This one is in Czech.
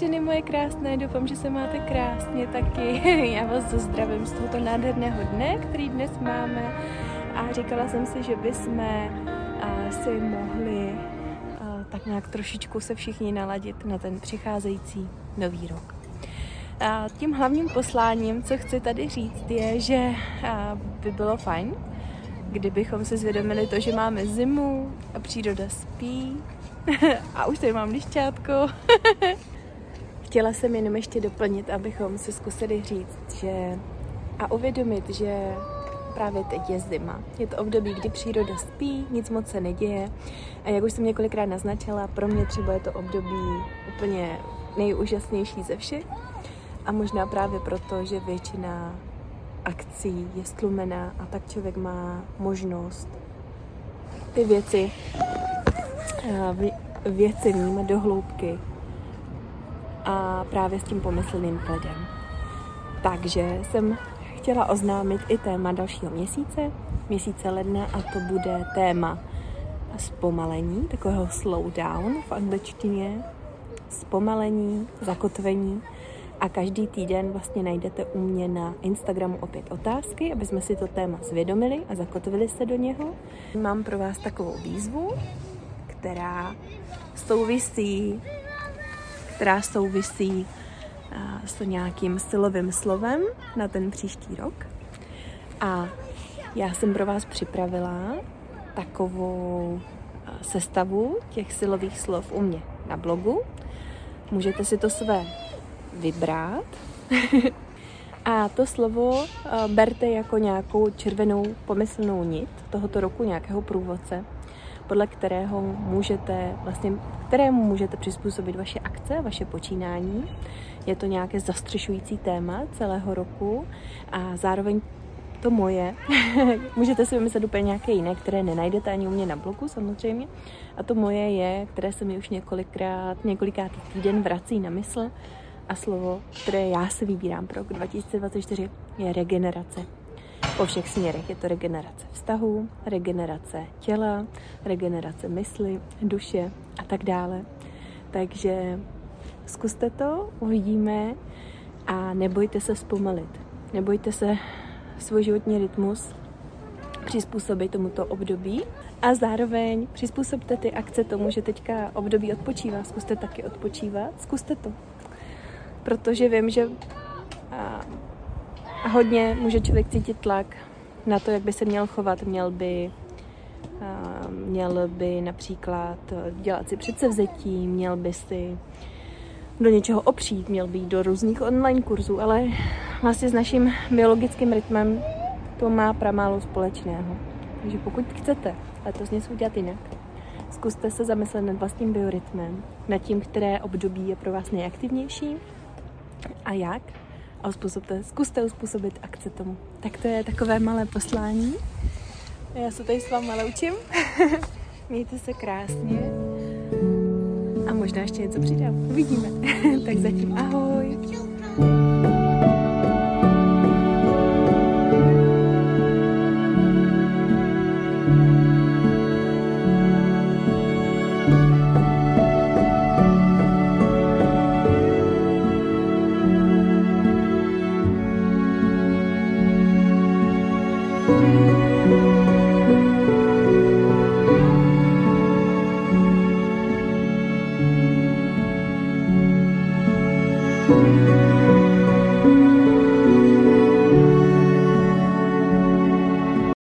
ženy moje krásné, doufám, že se máte krásně taky. Já vás zdravím z tohoto nádherného dne, který dnes máme. A říkala jsem si, že bychom si mohli tak nějak trošičku se všichni naladit na ten přicházející nový rok. A tím hlavním posláním, co chci tady říct, je, že by bylo fajn, kdybychom si zvědomili to, že máme zimu a příroda spí a už tady mám lišťátko. Chtěla jsem jenom ještě doplnit, abychom si zkusili říct, že a uvědomit, že právě teď je zima. Je to období, kdy příroda spí, nic moc se neděje. A jak už jsem několikrát naznačila, pro mě třeba je to období úplně nejúžasnější ze všech. A možná právě proto, že většina akcí je stlumená a tak člověk má možnost ty věci eh, věci vnímat do hloubky a právě s tím pomyslným kledem. Takže jsem chtěla oznámit i téma dalšího měsíce, měsíce ledna a to bude téma zpomalení, takového slow down v angličtině, zpomalení, zakotvení a každý týden vlastně najdete u mě na Instagramu opět otázky, aby jsme si to téma zvědomili a zakotvili se do něho. Mám pro vás takovou výzvu, která souvisí, která souvisí s nějakým silovým slovem na ten příští rok. A já jsem pro vás připravila takovou sestavu těch silových slov u mě na blogu. Můžete si to své vybrat. A to slovo berte jako nějakou červenou pomyslnou nit tohoto roku, nějakého průvodce, podle kterého můžete vlastně, kterému můžete přizpůsobit vaše akce, vaše počínání je to nějaké zastřešující téma celého roku a zároveň to moje, můžete si vymyslet úplně nějaké jiné, které nenajdete ani u mě na blogu samozřejmě. A to moje je, které se mi už několikrát, několikrát týden vrací na mysl a slovo, které já si vybírám pro rok 2024, je regenerace. Po všech směrech je to regenerace vztahu, regenerace těla, regenerace mysli, duše a tak dále. Takže Zkuste to, uvidíme a nebojte se zpomalit. Nebojte se svůj životní rytmus přizpůsobit tomuto období a zároveň přizpůsobte ty akce tomu, že teďka období odpočívá. Zkuste taky odpočívat, zkuste to. Protože vím, že hodně může člověk cítit tlak na to, jak by se měl chovat. Měl by, a, měl by například dělat si předsevzetí, měl by si do něčeho opřít, měl být do různých online kurzů, ale vlastně s naším biologickým rytmem to má pramálo společného. Takže pokud chcete letos něco udělat jinak, zkuste se zamyslet nad vlastním biorytmem, nad tím, které období je pro vás nejaktivnější a jak. A uspůsobte, zkuste uspůsobit akce tomu. Tak to je takové malé poslání. Já se tady s váma loučím. Mějte se krásně a možná ještě něco přidám. Uvidíme. tak zatím ahoj. Música